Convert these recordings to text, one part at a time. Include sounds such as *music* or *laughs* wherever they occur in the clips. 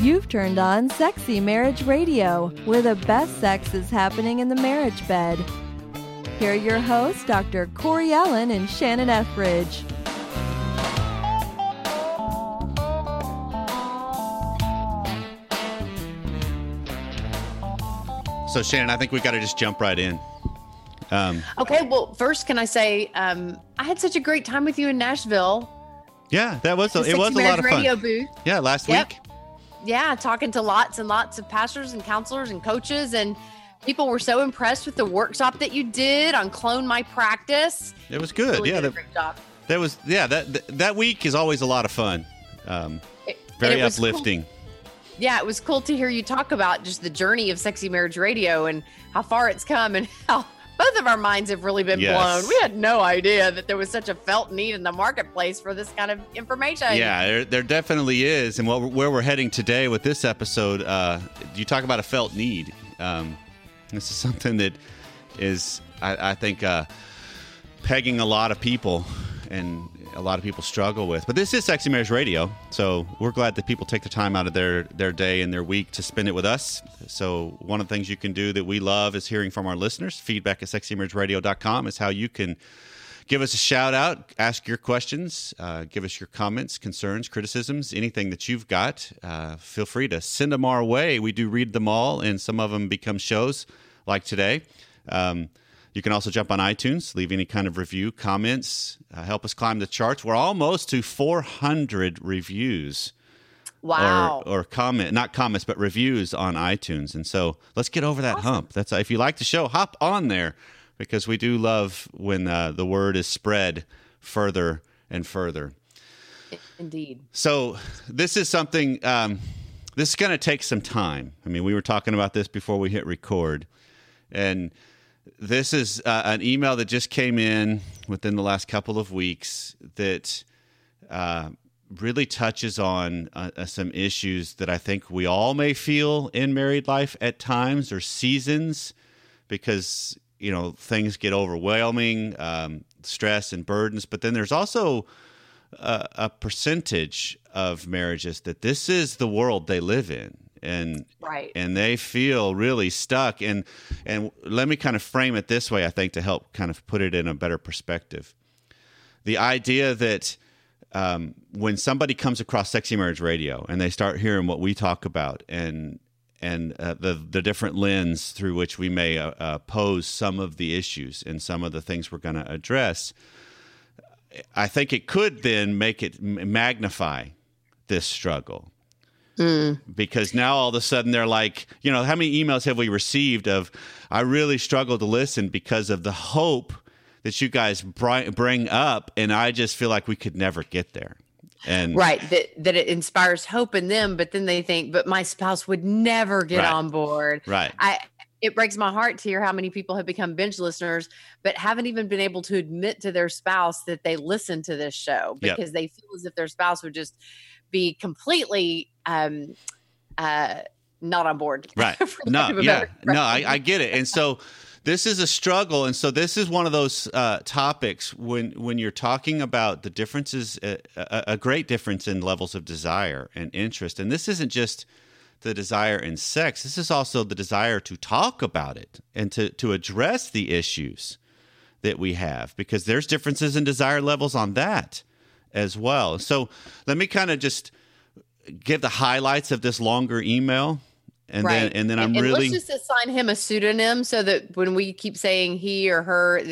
You've turned on Sexy Marriage Radio, where the best sex is happening in the marriage bed. Here are your hosts, Dr. Corey Allen and Shannon Ethridge. So, Shannon, I think we got to just jump right in. Um, okay, well, first, can I say um, I had such a great time with you in Nashville. Yeah, that was a, it was a lot of fun. Radio booth. Yeah, last yep. week. Yeah, talking to lots and lots of pastors and counselors and coaches, and people were so impressed with the workshop that you did on clone my practice. It was good. Really yeah, that, that, was yeah that that week is always a lot of fun. Um, very uplifting. Cool yeah, it was cool to hear you talk about just the journey of Sexy Marriage Radio and how far it's come and *laughs* how both of our minds have really been yes. blown. We had no idea that there was such a felt need in the marketplace for this kind of information. Yeah, there, there definitely is. And what, where we're heading today with this episode, uh, you talk about a felt need. Um, this is *laughs* something that is, I, I think, uh, pegging a lot of people and a lot of people struggle with. But this is Sexy Marriage Radio, so we're glad that people take the time out of their their day and their week to spend it with us. So one of the things you can do that we love is hearing from our listeners. Feedback at sexymarriageradio.com is how you can give us a shout out, ask your questions, uh, give us your comments, concerns, criticisms, anything that you've got. Uh, feel free to send them our way. We do read them all, and some of them become shows like today. Um, you can also jump on iTunes, leave any kind of review, comments, uh, help us climb the charts. We're almost to 400 reviews. Wow. Or, or, comment, not comments, but reviews on iTunes. And so let's get over that awesome. hump. That's if you like the show, hop on there because we do love when uh, the word is spread further and further. Indeed. So this is something. Um, this is going to take some time. I mean, we were talking about this before we hit record, and this is uh, an email that just came in within the last couple of weeks that uh, really touches on uh, uh, some issues that I think we all may feel in married life at times or seasons because, you know, things get overwhelming, um, stress and burdens. But then there's also a, a percentage of marriages that this is the world they live in and right. and they feel really stuck. And and let me kind of frame it this way i think to help kind of put it in a better perspective. The idea that um, when somebody comes across sexy marriage radio and they start hearing what we talk about and and uh, the the different lens through which we may uh, uh, pose some of the issues and some of the things we're going to address i think it could then make it magnify this struggle Mm. Because now all of a sudden they're like, you know, how many emails have we received of, I really struggle to listen because of the hope that you guys bring up, and I just feel like we could never get there. And right that that it inspires hope in them, but then they think, but my spouse would never get right. on board. Right. I it breaks my heart to hear how many people have become binge listeners but haven't even been able to admit to their spouse that they listen to this show because yep. they feel as if their spouse would just be completely um, uh, not on board. *laughs* Right. no, yeah. No, I, I, get it. And so this is a struggle. And so this is one of those uh, topics when, when you're talking about the differences, uh, a, a great difference in levels of desire and interest. And this isn't just the desire in sex, this is also the desire to talk about it and to, to address the issues that we have because there's differences in desire levels on that as well. So let me kind of just give the highlights of this longer email. And right. then, and then I'm and, really. let's just assign him a pseudonym so that when we keep saying he or her,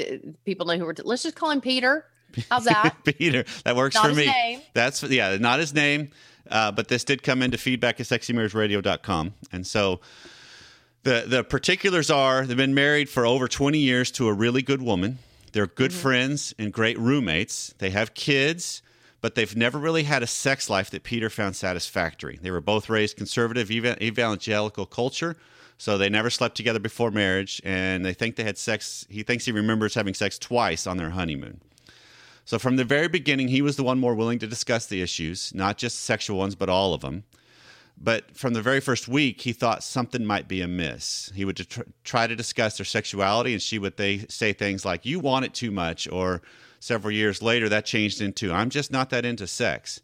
people know who we're. T- let's just call him Peter. How's *laughs* that? Peter. That works not for me. Name. That's yeah, not his name. Uh, but this did come into feedback at sexymarriageradio.com. And so the the particulars are they've been married for over 20 years to a really good woman. They're good mm-hmm. friends and great roommates. They have kids but they've never really had a sex life that Peter found satisfactory. They were both raised conservative evangelical culture, so they never slept together before marriage, and they think they had sex. He thinks he remembers having sex twice on their honeymoon. So from the very beginning, he was the one more willing to discuss the issues, not just sexual ones, but all of them. But from the very first week, he thought something might be amiss. He would try to discuss their sexuality, and she would they say things like, "You want it too much," or several years later, that changed into I'm just not that into sex.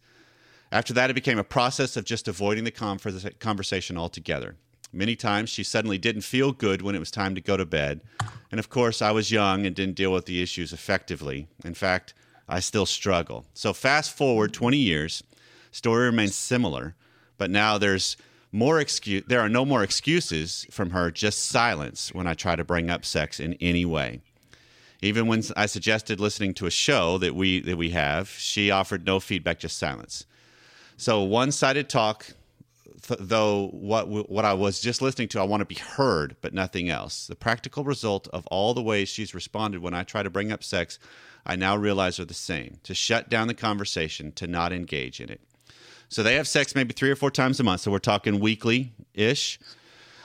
After that, it became a process of just avoiding the conversation altogether. Many times she suddenly didn't feel good when it was time to go to bed. And of course, I was young and didn't deal with the issues effectively. In fact, I still struggle. So, fast forward 20 years, story remains similar, but now there's more excuse there are no more excuses from her, just silence when I try to bring up sex in any way. Even when I suggested listening to a show that we that we have, she offered no feedback, just silence. So one-sided talk th- though what what I was just listening to, I want to be heard, but nothing else. The practical result of all the ways she's responded when I try to bring up sex, I now realize are the same: to shut down the conversation, to not engage in it. So they have sex maybe three or four times a month. So we're talking weekly ish.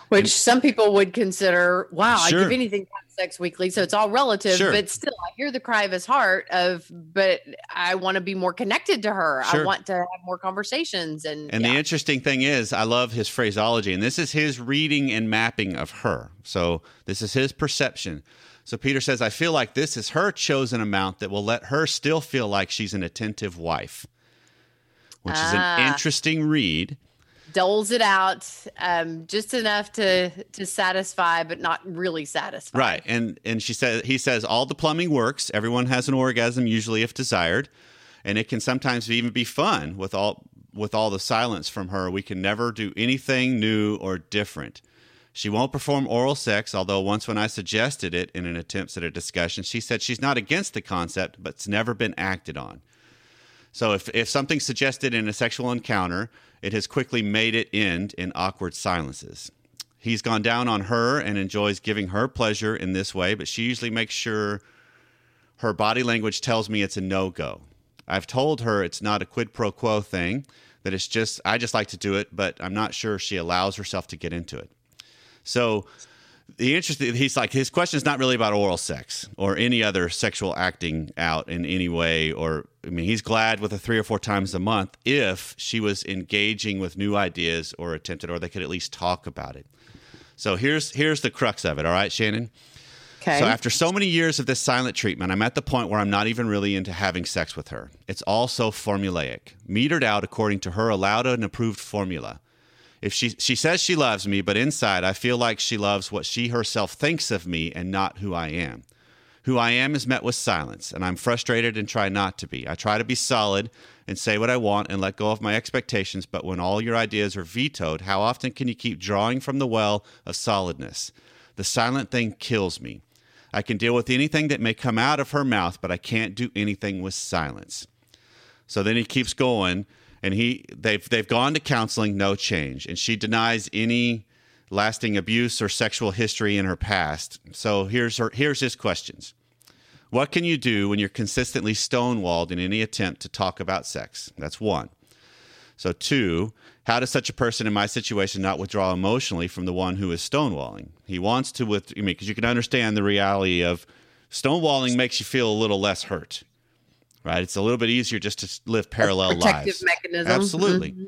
Which and, some people would consider, wow, sure. I'd give anything sex weekly. So it's all relative, sure. but still, I hear the cry of his heart of, but I want to be more connected to her. Sure. I want to have more conversations. And and yeah. the interesting thing is, I love his phraseology, and this is his reading and mapping of her. So this is his perception. So Peter says, I feel like this is her chosen amount that will let her still feel like she's an attentive wife, which ah. is an ah. interesting read doles it out um, just enough to to satisfy, but not really satisfy. Right, and and she says he says all the plumbing works. Everyone has an orgasm, usually if desired, and it can sometimes even be fun with all with all the silence from her. We can never do anything new or different. She won't perform oral sex, although once when I suggested it in an attempt at a discussion, she said she's not against the concept, but it's never been acted on. So if, if something's suggested in a sexual encounter, it has quickly made it end in awkward silences. He's gone down on her and enjoys giving her pleasure in this way, but she usually makes sure her body language tells me it's a no go. I've told her it's not a quid pro quo thing, that it's just, I just like to do it, but I'm not sure she allows herself to get into it. So the interesting he's like his question is not really about oral sex or any other sexual acting out in any way or i mean he's glad with a three or four times a month if she was engaging with new ideas or attempted or they could at least talk about it. So here's here's the crux of it all right shannon? Okay. So after so many years of this silent treatment i'm at the point where i'm not even really into having sex with her. It's all so formulaic metered out according to her allowed and approved formula. If she she says she loves me, but inside I feel like she loves what she herself thinks of me and not who I am. Who I am is met with silence, and I'm frustrated and try not to be. I try to be solid and say what I want and let go of my expectations, but when all your ideas are vetoed, how often can you keep drawing from the well of solidness? The silent thing kills me. I can deal with anything that may come out of her mouth, but I can't do anything with silence. So then he keeps going and he they've they've gone to counseling, no change, and she denies any lasting abuse or sexual history in her past. So here's her here's his questions. What can you do when you're consistently stonewalled in any attempt to talk about sex? That's one. So two, how does such a person in my situation not withdraw emotionally from the one who is stonewalling? He wants to with I mean because you can understand the reality of stonewalling makes you feel a little less hurt right? It's a little bit easier just to live parallel protective lives. mechanism. Absolutely. Mm-hmm.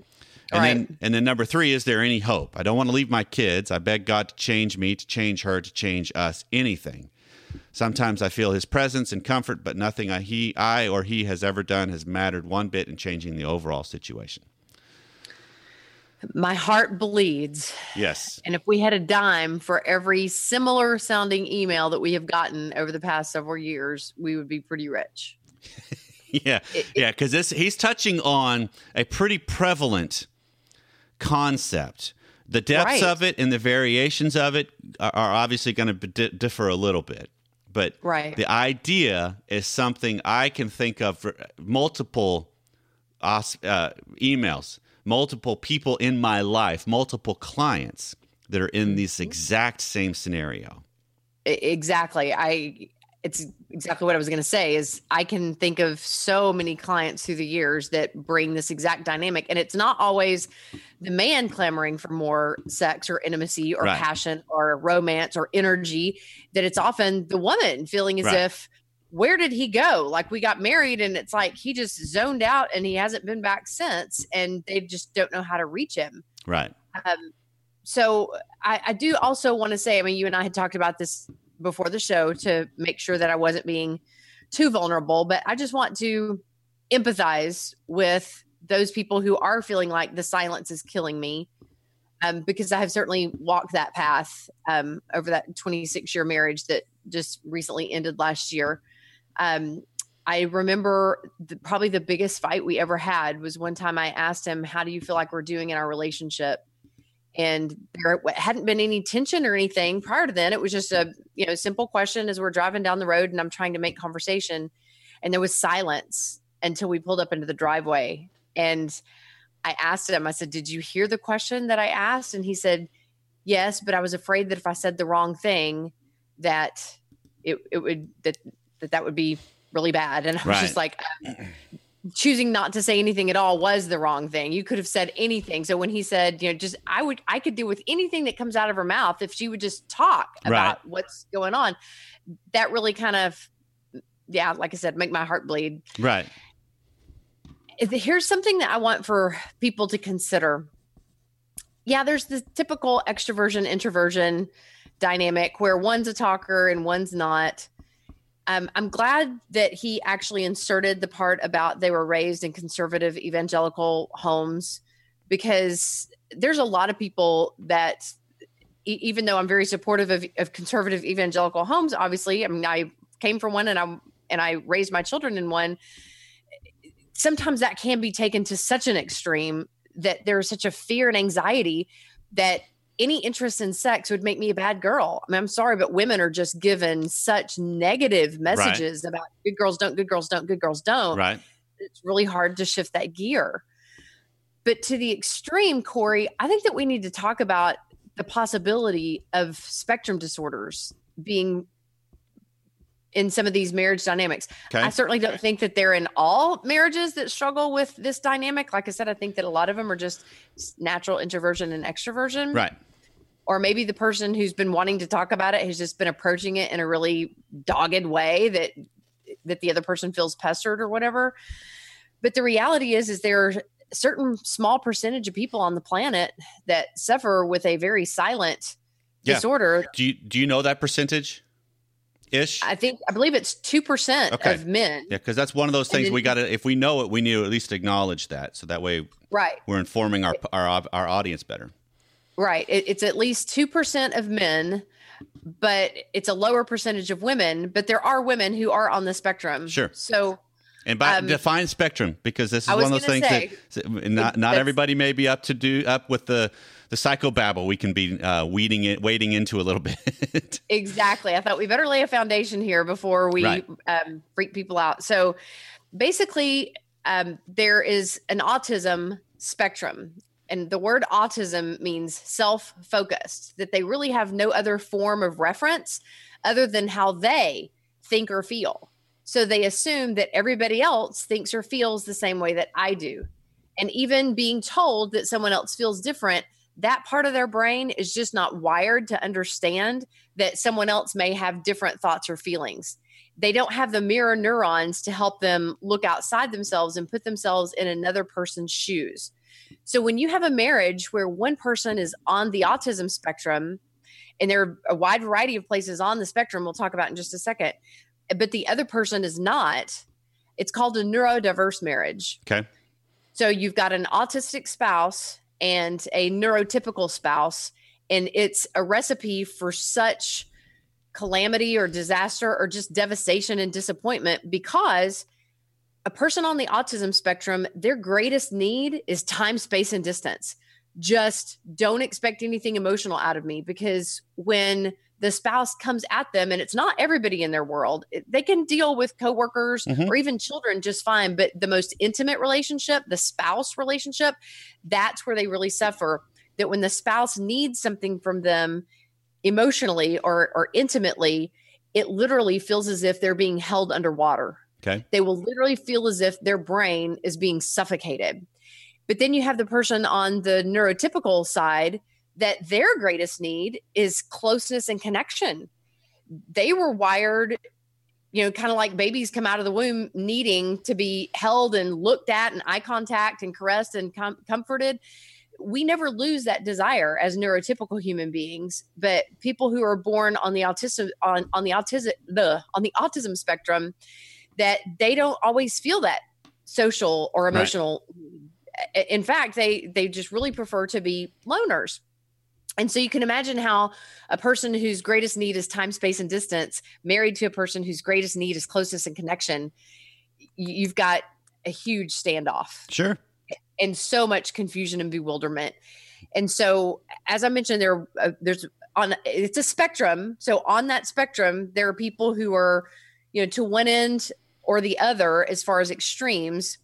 And right. then and then number 3 is there any hope? I don't want to leave my kids. I beg God to change me, to change her, to change us, anything. Sometimes I feel his presence and comfort, but nothing I he I or he has ever done has mattered one bit in changing the overall situation. My heart bleeds. Yes. And if we had a dime for every similar sounding email that we have gotten over the past several years, we would be pretty rich. *laughs* yeah, it, yeah, because this he's touching on a pretty prevalent concept. The depths right. of it and the variations of it are, obviously going to differ a little bit, but right. the idea is something I can think of for multiple uh, emails, multiple people in my life, multiple clients that are in this mm-hmm. exact same scenario. Exactly. I it's exactly what I was going to say is I can think of so many clients through the years that bring this exact dynamic and it's not always the man clamoring for more sex or intimacy or right. passion or romance or energy that it's often the woman feeling as right. if where did he go like we got married and it's like he just zoned out and he hasn't been back since and they just don't know how to reach him right um, so I, I do also want to say i mean you and i had talked about this before the show to make sure that I wasn't being too vulnerable, but I just want to empathize with those people who are feeling like the silence is killing me um, because I have certainly walked that path um, over that 26 year marriage that just recently ended last year. Um, I remember the, probably the biggest fight we ever had was one time I asked him, How do you feel like we're doing in our relationship? And there hadn't been any tension or anything prior to then. It was just a you know simple question as we're driving down the road and I'm trying to make conversation, and there was silence until we pulled up into the driveway. And I asked him, I said, Did you hear the question that I asked? And he said, Yes, but I was afraid that if I said the wrong thing, that it, it would that that that would be really bad. And I was right. just like *clears throat* um, choosing not to say anything at all was the wrong thing. You could have said anything. So when he said, you know, just I would I could deal with anything that comes out of her mouth if she would just talk about right. what's going on. That really kind of yeah, like I said, make my heart bleed. Right here's something that I want for people to consider. Yeah, there's the typical extroversion introversion dynamic where one's a talker and one's not. Um, I'm glad that he actually inserted the part about they were raised in conservative evangelical homes because there's a lot of people that e- even though I'm very supportive of, of conservative evangelical homes, obviously, I mean, I came from one and I and I raised my children in one sometimes that can be taken to such an extreme that there's such a fear and anxiety that any interest in sex would make me a bad girl. I mean, I'm sorry, but women are just given such negative messages right. about good girls don't, good girls don't, good girls don't. Right. It's really hard to shift that gear. But to the extreme, Corey, I think that we need to talk about the possibility of spectrum disorders being in some of these marriage dynamics. Okay. I certainly don't think that they're in all marriages that struggle with this dynamic. Like I said, I think that a lot of them are just natural introversion and extroversion. Right. Or maybe the person who's been wanting to talk about it has just been approaching it in a really dogged way that that the other person feels pestered or whatever. But the reality is is there are certain small percentage of people on the planet that suffer with a very silent yeah. disorder. Do you do you know that percentage? ish? I think I believe it's two percent okay. of men. Yeah, because that's one of those things then, we got to. If we know it, we need to at least acknowledge that, so that way, right, we're informing our our our audience better. Right. It, it's at least two percent of men, but it's a lower percentage of women. But there are women who are on the spectrum. Sure. So. And by um, define spectrum, because this is one of those things say, that not not everybody may be up to do up with the the psychobabble we can be uh, weeding it, wading into a little *laughs* bit. exactly. I thought we better lay a foundation here before we right. um, freak people out. So basically, um, there is an autism spectrum. And the word autism means self focused, that they really have no other form of reference other than how they think or feel. So they assume that everybody else thinks or feels the same way that I do. And even being told that someone else feels different that part of their brain is just not wired to understand that someone else may have different thoughts or feelings. They don't have the mirror neurons to help them look outside themselves and put themselves in another person's shoes. So when you have a marriage where one person is on the autism spectrum, and there are a wide variety of places on the spectrum we'll talk about in just a second, but the other person is not, it's called a neurodiverse marriage. Okay. So you've got an autistic spouse and a neurotypical spouse. And it's a recipe for such calamity or disaster or just devastation and disappointment because a person on the autism spectrum, their greatest need is time, space, and distance. Just don't expect anything emotional out of me because when the spouse comes at them and it's not everybody in their world they can deal with coworkers mm-hmm. or even children just fine but the most intimate relationship the spouse relationship that's where they really suffer that when the spouse needs something from them emotionally or or intimately it literally feels as if they're being held underwater okay they will literally feel as if their brain is being suffocated but then you have the person on the neurotypical side that their greatest need is closeness and connection. They were wired, you know, kind of like babies come out of the womb needing to be held and looked at and eye contact and caressed and com- comforted. We never lose that desire as neurotypical human beings, but people who are born on the autism on, on the autism the on the autism spectrum that they don't always feel that social or emotional right in fact, they they just really prefer to be loners. And so you can imagine how a person whose greatest need is time, space, and distance, married to a person whose greatest need is closeness and connection, you've got a huge standoff. Sure. And so much confusion and bewilderment. And so, as I mentioned, there uh, there's on it's a spectrum. So on that spectrum, there are people who are, you know, to one end or the other as far as extremes.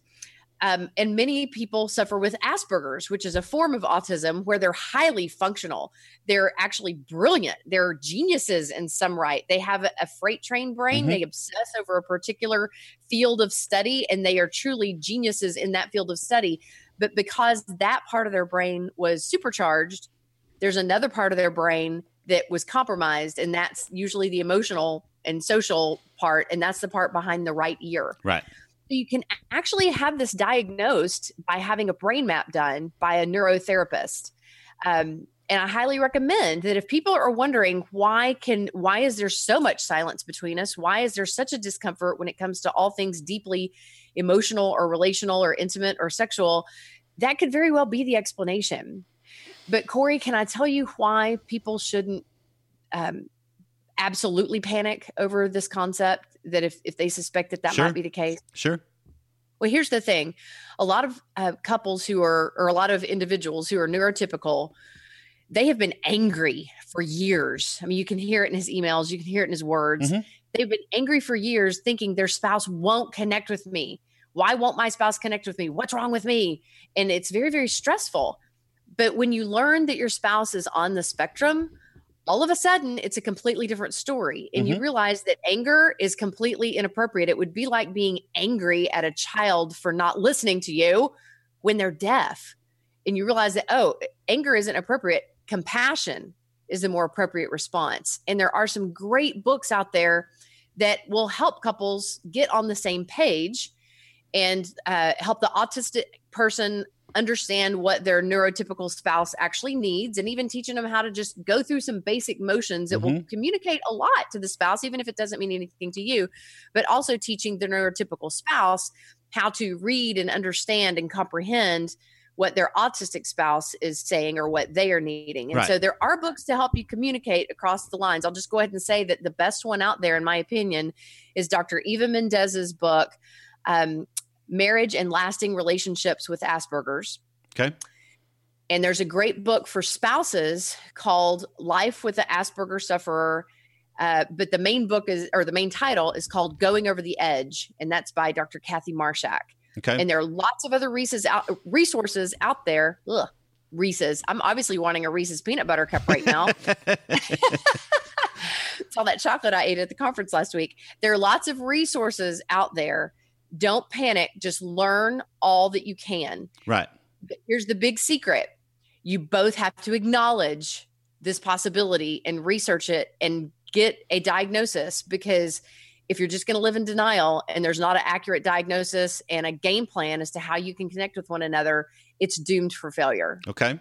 Um, and many people suffer with Asperger's, which is a form of autism where they're highly functional. They're actually brilliant. They're geniuses in some right. They have a, freight train brain. Mm-hmm. They obsess over a particular field of study, and they are truly geniuses in that field of study. But because that part of their brain was supercharged, there's another part of their brain that was compromised, and that's usually the emotional and social part, and that's the part behind the right ear. Right. So you can actually have this diagnosed by having a brain map done by a neurotherapist. Um, and I highly recommend that if people are wondering why can why is there so much silence between us? Why is there such a discomfort when it comes to all things deeply emotional or relational or intimate or sexual? That could very well be the explanation. But Corey, can I tell you why people shouldn't um, absolutely panic over this concept? That if if they suspect that that sure. might be the case, sure. Well, here's the thing: a lot of uh, couples who are, or a lot of individuals who are neurotypical, they have been angry for years. I mean, you can hear it in his emails, you can hear it in his words. Mm-hmm. They've been angry for years, thinking their spouse won't connect with me. Why won't my spouse connect with me? What's wrong with me? And it's very, very stressful. But when you learn that your spouse is on the spectrum, all of a sudden it's a completely different story. And mm-hmm. you realize that anger is completely inappropriate. It would be like being angry at a child for not listening to you when they're deaf. And you realize that, oh, anger isn't appropriate. Compassion is a more appropriate response. And there are some great books out there that will help couples get on the same page and uh, help the autistic person understand what their neurotypical spouse actually needs and even teaching them how to just go through some basic motions that mm-hmm. will communicate a lot to the spouse even if it doesn't mean anything to you but also teaching the neurotypical spouse how to read and understand and comprehend what their autistic spouse is saying or what they are needing. And right. so there are books to help you communicate across the lines. I'll just go ahead and say that the best one out there, in my opinion, is Dr. Eva Mendes's book, um, marriage and lasting relationships with Asperger's. Okay. And there's a great book for spouses called Life with the Asperger Sufferer. Uh, but the main book is, or the main title is called Going Over the Edge, and that's by Dr. Kathy Marshack. Okay. And there are lots of other Reese's out, resources out there. Ugh, Reese's. I'm obviously wanting a Reese's peanut butter cup right now. *laughs* *laughs* it's all that chocolate I ate at the conference last week. There are lots of resources out there don't panic. Just learn all that you can. Right. But here's the big secret you both have to acknowledge this possibility and research it and get a diagnosis because if you're just going to live in denial and there's not an accurate diagnosis and a game plan as to how you can connect with one another, it's doomed for failure. Okay.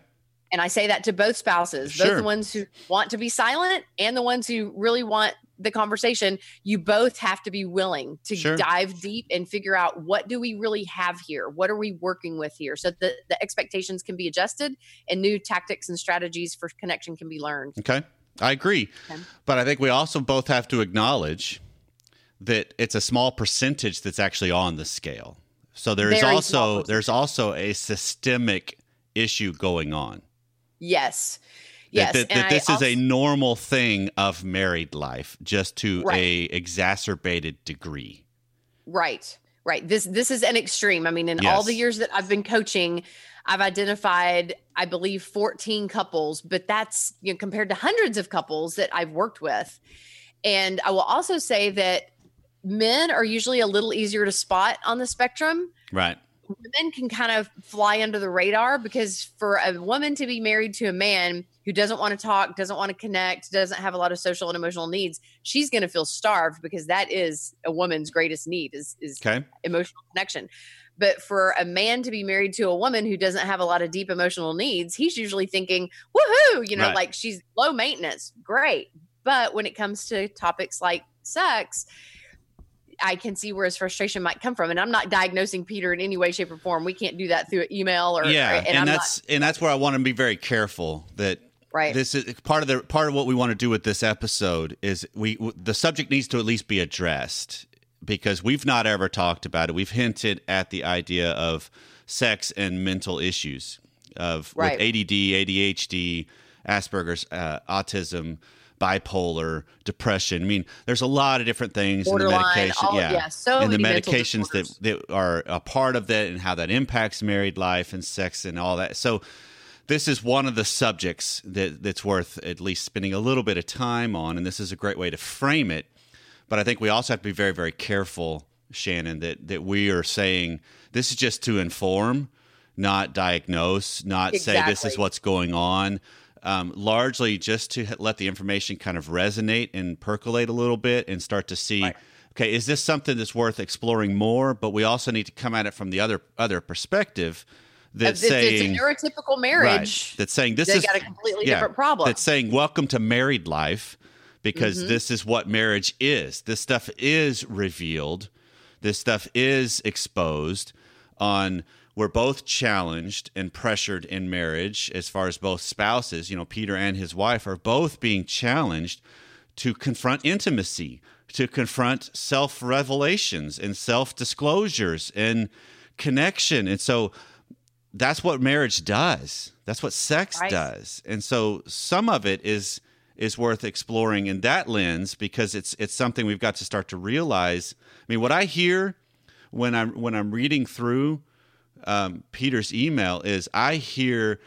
And I say that to both spouses, sure. both the ones who want to be silent and the ones who really want the conversation. You both have to be willing to sure. dive deep and figure out what do we really have here? What are we working with here? So the, the expectations can be adjusted and new tactics and strategies for connection can be learned. Okay. I agree. Okay. But I think we also both have to acknowledge that it's a small percentage that's actually on the scale. So there's also there's also a systemic issue going on. Yes. Yes, that, that, that this also, is a normal thing of married life, just to right. a exacerbated degree. Right, right. This this is an extreme. I mean, in yes. all the years that I've been coaching, I've identified, I believe, 14 couples, but that's you know compared to hundreds of couples that I've worked with. And I will also say that men are usually a little easier to spot on the spectrum. Right women can kind of fly under the radar because for a woman to be married to a man who doesn't want to talk, doesn't want to connect, doesn't have a lot of social and emotional needs, she's going to feel starved because that is a woman's greatest need is is okay. emotional connection. But for a man to be married to a woman who doesn't have a lot of deep emotional needs, he's usually thinking, "Woohoo!" You know, right. like she's low maintenance, great. But when it comes to topics like sex, I can see where his frustration might come from. And I'm not diagnosing Peter in any way, shape, or form. We can't do that through email or yeah. Or, and, and that's not, and that's where I want to be very careful that right this is part of the part of what we want to do with this episode is we the subject needs to at least be addressed because we've not ever talked about it. We've hinted at the idea of sex and mental issues of right. with ADD, ADHD, Asperger's, uh, autism, bipolar, depression. I mean, there's a lot of different things in the medication. all, yeah. yeah, so and the medications that, that are a part of that and how that impacts married life and sex and all that. So this is one of the subjects that, that's worth at least spending a little bit of time on. And this is a great way to frame it. But I think we also have to be very, very careful, Shannon, that, that we are saying this is just to inform, not diagnose, not exactly. say this is what's going on. Um, largely just to let the information kind of resonate and percolate a little bit and start to see right. okay is this something that's worth exploring more but we also need to come at it from the other other perspective that's it's, saying it's a neurotypical marriage right, that's saying this they is got a completely yeah, different problem. That's saying welcome to married life because Mm-hmm. this is what marriage is. This stuff is revealed. This stuff is exposed on we're both challenged and pressured in marriage as far as both spouses. You know peter and his wife are both being challenged to confront intimacy to confront self revelations and self disclosures and connection. And so that's what marriage does that's what sex Right. does and so some of it is is worth exploring in that lens because it's it's something we've got to start to realize i mean what i hear when i'm when i'm reading through um, Peter's email is I hear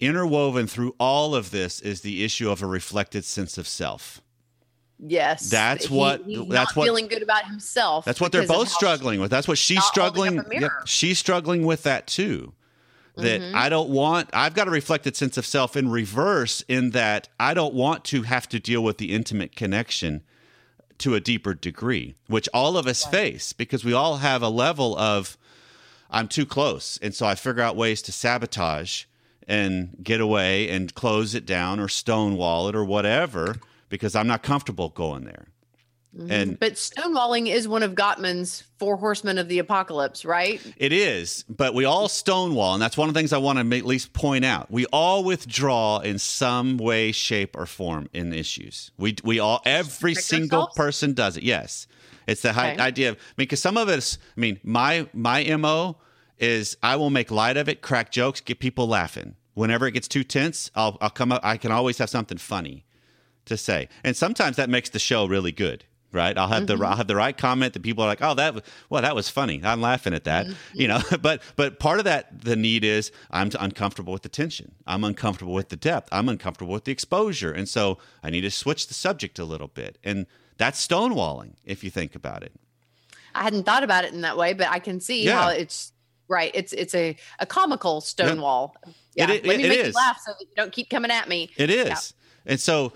interwoven through all of this is the issue of a reflected sense of self. yes That's He- what- he's that's not what- feeling good about himself That's what they're both struggling with. That's what she's struggling. up she's struggling with that too. That Mm-hmm. I don't want. I've got a reflected sense of self in reverse. In that I don't want to have to deal with the intimate connection to a deeper degree, which all of us face because we all have a level of I'm too close. And so I figure out ways to sabotage and get away and close it down or stonewall it or whatever because I'm not comfortable going there. And mm-hmm. But stonewalling is one of Gottman's four horsemen of the apocalypse, right? it is, but we all stonewall. And that's one of the things I want to at least point out. We all withdraw in some way, shape, or form in issues. We, we all, every Protect single ourselves? person does it. Yes. It's the Okay. idea of, I mean, because some of us, I mean, my, my MO is I will make light of it, crack jokes, get people laughing. Whenever it gets too tense, I'll, I'll come up, I can always have something funny to say. And sometimes that makes the show really good. Right, I'll have the mm-hmm. I'll have the right comment that people are like, "Oh, that was well, that was funny. I'm laughing at that." Mm-hmm. You know, *laughs* but but part of that the need is I'm uncomfortable with the tension. I'm uncomfortable with the depth. I'm uncomfortable with the exposure, and so I need to switch the subject a little bit. And that's stonewalling if you think about it. I hadn't thought about it in that way, but I can see Yeah. how it's right. It's it's a, a comical stonewall. Yeah. It i- Let me it make is. you laugh so that you don't keep coming at me. It is. Yeah. And so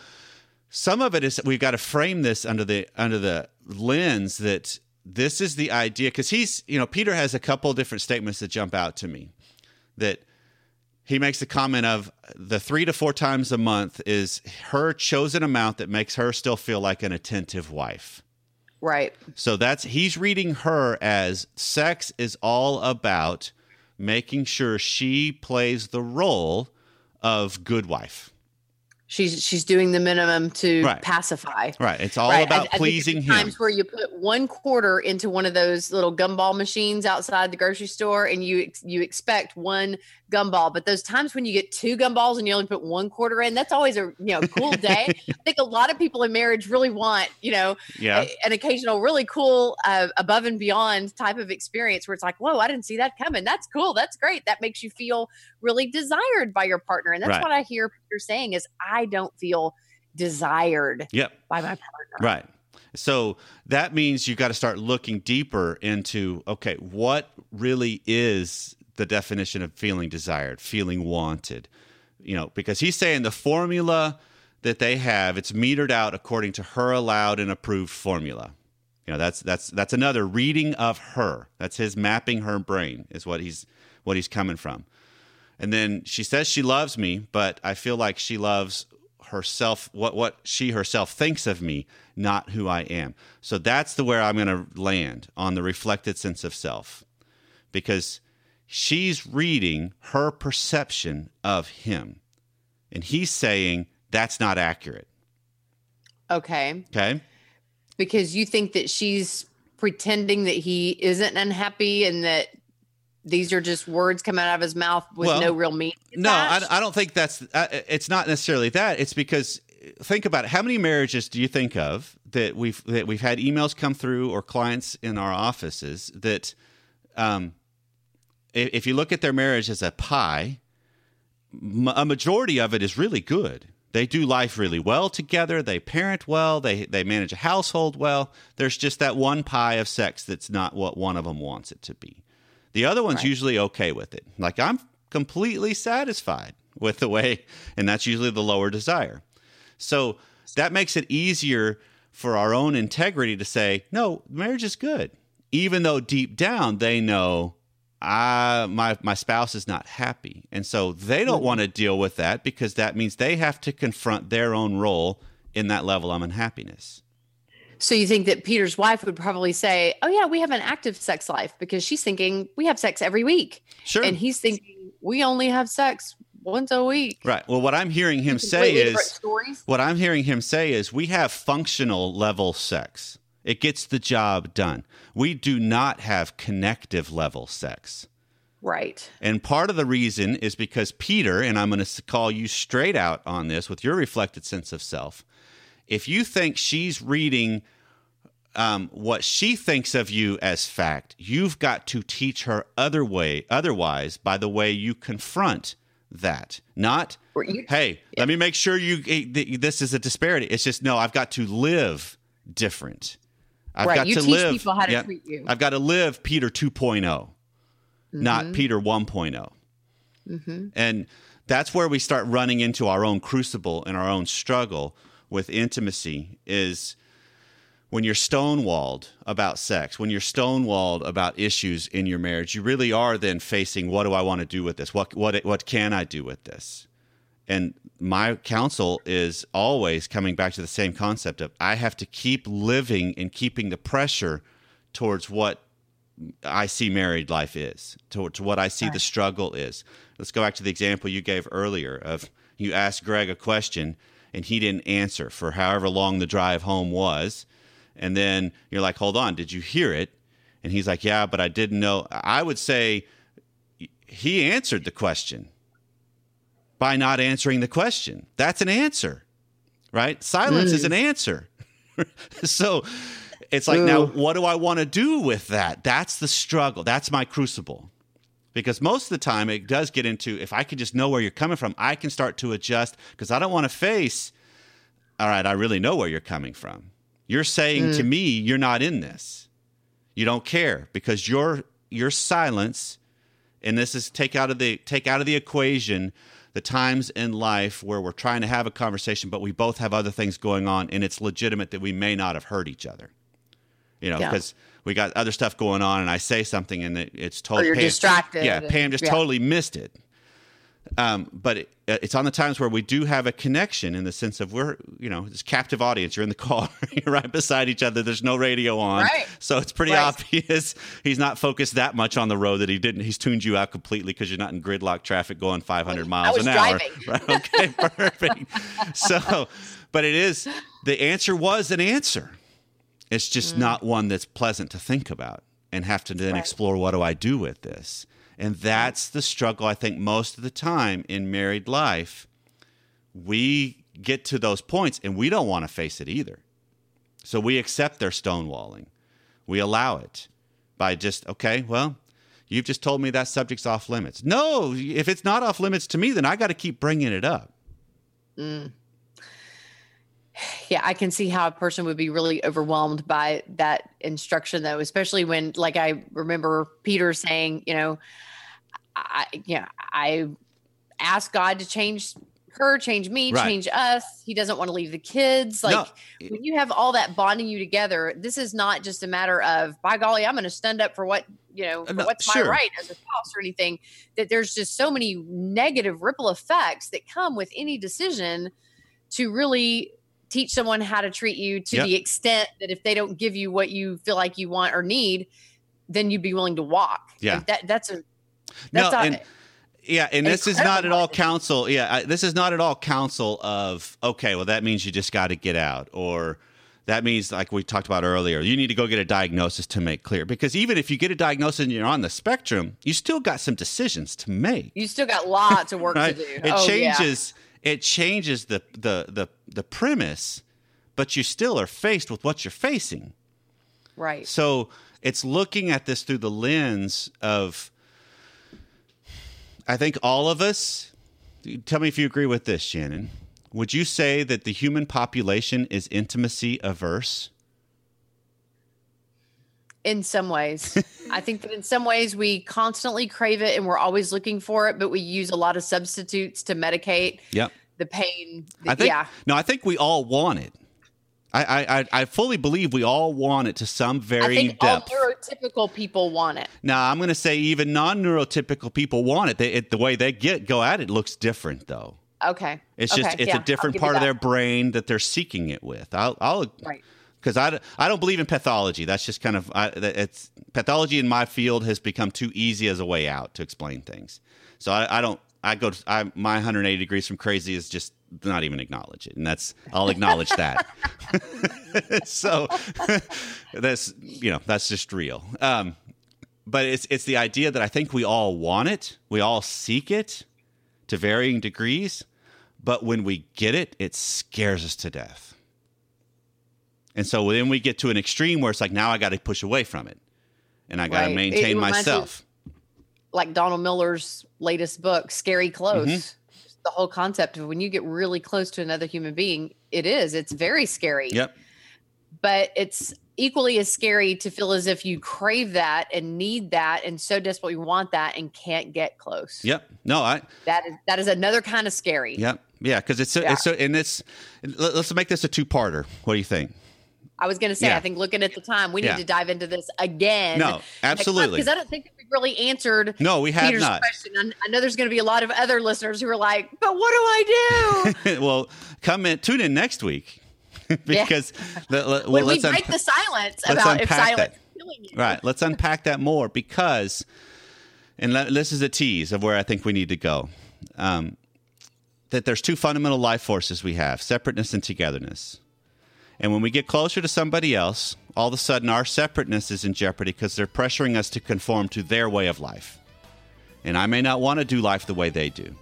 some of it is we've got to frame this under the under the lens that this is the idea because he's you know Peter has a couple different statements that jump out to me that he makes the comment of the 3 to 4 times a month is her chosen amount that makes her still feel like an attentive wife. Right. So that's he's reading her as sex is all about making sure she plays the role of good wife. She's she's doing the minimum to Right. pacify. Right. It's all Right. About I pleasing there's him. Times where you put one quarter into one of those little gumball machines outside the grocery store, and you you expect one gumball. But those times when you get two gumballs and you only put one quarter in, that's always a you know cool day. *laughs* I think a lot of people in marriage really want you know Yeah. a- an occasional really cool uh, above and beyond type of experience where it's like, whoa, I didn't see that coming. That's cool. That's great. That makes you feel really desired by your partner, and that's Right. what I hear Peter saying is I don't feel desired Yep. by my partner. Right. So that means you got to start looking deeper into okay, what really is the definition of feeling desired, feeling wanted? You know, because he's saying the formula that they have, it's metered out according to her allowed and approved formula. You know, that's that's that's another reading of her. That's his mapping her brain is what he's what he's coming from. And then she says she loves me, but I feel like she loves herself what what she herself thinks of me not who i am so that's the where i'm going to land on the reflected sense of self because she's reading her perception of him and he's saying that's not accurate okay okay because you think that she's pretending that he isn't unhappy and that these are just words coming out of his mouth with well, no real meaning. No, I, I, don't think that's. Uh, it's not necessarily that. It's because think about it. How many marriages do you think of that we've that we've had emails come through or clients in our offices that, um, if you look at their marriage as a pie, a majority of it is really good. They do life really well together. They parent well. They they manage a household well. There's just that one pie of sex that's not what one of them wants it to be. The other one's right. usually okay with it. Like I'm completely satisfied with the way, and that's usually the lower desire. So that makes it easier for our own integrity to say, no, marriage is good. Even though deep down they know I my my spouse is not happy. And so they don't mm-hmm. want to deal with that because that means they have to confront their own role in that level of unhappiness. So you think that Peter's wife would probably say, "Oh yeah, we have an active sex life because she's thinking we have sex every week." Sure. And he's thinking we only have sex once a week. Right. Well, what I'm hearing him say is what I'm hearing him say is we have functional level sex. It gets the job done. We do not have connective level sex. Right. And part of the reason is because Peter, and I'm going to call you straight out on this with your reflected sense of self, if you think she's reading um, what she thinks of you as fact, you've got to teach her other way, otherwise by the way you confront that. Not, you, hey, yeah. let me make sure you this is a disparity. It's just no, I've got to live different. I've right. got you to teach live. people how to treat you. I've got to live Peter 2.0, mm-hmm. not Peter 1.0. Mm-hmm. And that's where we start running into our own crucible and our own struggle with intimacy is when you're stonewalled about sex, when you're stonewalled about issues in your marriage, you really are then facing what do I want to do with this? What what what can I do with this? And my counsel is always coming back to the same concept of I have to keep living and keeping the pressure towards what I see married life is, towards what I see right. the struggle is. Let's go back to the example you gave earlier of you asked Greg a question and he didn't answer for however long the drive home was. And then you're like, hold on, did you hear it? And he's like, yeah, but I didn't know. I would say he answered the question by not answering the question. That's an answer, right? Silence mm. is an answer. *laughs* so it's like, Ooh. now what do I want to do with that? That's the struggle. That's my crucible. Because most of the time it does get into if I can just know where you're coming from, I can start to adjust because I don't want to face, all right, I really know where you're coming from. You're saying mm. to me, you're not in this. You don't care because your your silence, and this is take out of the take out of the equation the times in life where we're trying to have a conversation, but we both have other things going on, and it's legitimate that we may not have heard each other. You know, because yeah. we got other stuff going on, and I say something, and it's totally or you're Pam, distracted. Yeah, Pam just yeah. totally missed it. Um, but it, it's on the times where we do have a connection in the sense of we're, you know, this captive audience. You're in the car, *laughs* you're right beside each other. There's no radio on, right. so it's pretty right. obvious *laughs* he's not focused that much on the road that he didn't. He's tuned you out completely because you're not in gridlock traffic going 500 miles an driving. hour. *laughs* Right? Okay, perfect. so, but it is the answer was an answer. It's just mm. not one that's pleasant to think about and have to then explore what do I do with this. And that's the struggle, I think, most of the time in married life. We get to those points and we don't want to face it either. So we accept their stonewalling. We allow it by just, okay, well, you've just told me that subject's off limits. No, if it's not off limits to me, then I got to keep bringing it up. Mm. Yeah, I can see how a person would be really overwhelmed by that instruction, though, especially when, like, I remember Peter saying, you know, I, yeah, I ask God to change her, change me, right. change us. He doesn't want to leave the kids. Like no. when you have all that bonding you together, this is not just a matter of by golly, I'm going to stand up for what you know, no, what's sure. my right as a spouse or anything. That there's just so many negative ripple effects that come with any decision to really teach someone how to treat you to Yep. the extent that if they don't give you what you feel like you want or need, then you'd be willing to walk. Yeah. Like that that's a no, that's not, and yeah, and this is not at all counsel. Yeah, I, this is not at all counsel of okay. Well, that means you just got to get out, or that means like we talked about earlier, you need to go get a diagnosis to make clear. Because even if you get a diagnosis and you're on the spectrum, you still got some decisions to make. you still got lots of work *laughs* right? to do. It oh, yeah. changes. It changes the the the the premise, but you still are faced with what you're facing. Right. So it's looking at this through the lens of, I think all of us, tell me if you agree with this, Shannon. Would you say that the human population is intimacy averse? in some ways. *laughs* I think that in some ways we constantly crave it and we're always looking for it, but we use a lot of substitutes to medicate Yep. the pain. I think, yeah. No, I think we all want it. I, I, I- fully believe we all want it to some very I think depth. all neurotypical people want it. Now, I'm going to say even non-neurotypical people want it. They, it. The way they get go at it looks different, though. Okay. It's Okay, just it's yeah, a different part of their brain that they're seeking it with. I'll, I'll Right. because I, I don't believe in pathology. That's just kind of I, it's pathology in my field has become too easy as a way out to explain things. So I, I don't. I go. To, I my 180 degrees from crazy is just not even acknowledge it, and that's I'll acknowledge that. *laughs* so *laughs* that's you know that's just real. Um, but it's it's the idea that I think we all want it, we all seek it to varying degrees, but when we get it, it scares us to death. And so then we get to an extreme where it's like now I got to push away from it, and I got to Right. Maintain of- myself. Like Donald Miller's latest book, Scary Close. Mm-hmm. The whole concept of when you get really close to another human being, it is. It's very scary. Yep. But it's equally as scary to feel as if you crave that and need that and so desperately want that and can't get close. Yep. No, I. That is that is another kind of scary. Yep. Yeah, because it's, Yeah. it's so, and it's. Let's make this a two-parter. What do you think? I was going to say, Yeah. I think looking at the time, we need Yeah. to dive into this again. No, absolutely. Because I don't think that we've really answered No, we have Peter's not. question. I, I know there's going to be a lot of other listeners who are like, but what do I do? *laughs* well, come in, tune in next week *laughs* because the, le- well, when we let's break unpa- the silence about if silence that. is killing you. Right. Let's unpack that more because, and this is a tease of where I think we need to go. Um, that there's two fundamental life forces we have separateness and togetherness. And when we get closer to somebody else, all of a sudden our separateness is in jeopardy because they're pressuring us to conform to their way of life. And I may not want to do life the way they do.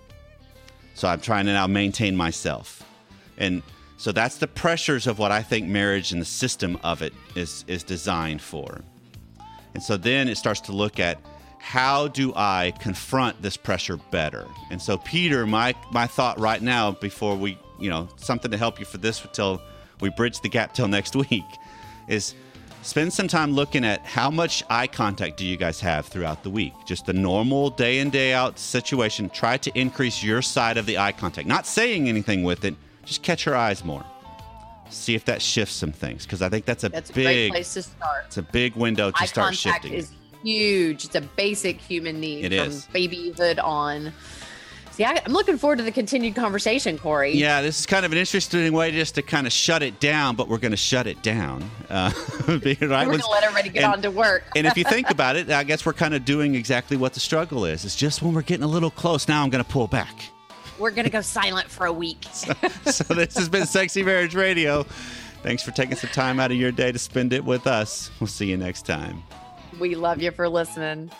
So I'm trying to now maintain myself. And so that's the pressures of what I think marriage and the system of it is is designed for. And so then it starts to look at how do I confront this pressure better? And so Peter, my my thought right now before we, you know, something to help you for this till we bridge the gap till next *laughs* week is spend some time looking at how much eye contact do you guys have throughout the week just the normal day in day out situation try to increase your side of the eye contact not saying anything with it just catch your eyes more see if that shifts some things because i think that's a That's a great big place to start. it's a big window to Eye start contact shifting is huge. It's a basic human need It from is. babyhood on. I, I'm looking forward to the continued conversation, Corey. yeah this is kind of an interesting way just to kind of shut it down but we're going to shut it down uh, *laughs* right? We're going to let everybody get and- on to work. and if you think *laughs* about it, I guess we're kind of doing exactly what the struggle is. It's just when we're getting a little close, now I'm going to pull back. We're going to go silent for a week. *laughs* so this has been Sexy Marriage Radio. Thanks for taking some time out of your day to spend it with us. We'll see you next time. we love you for listening.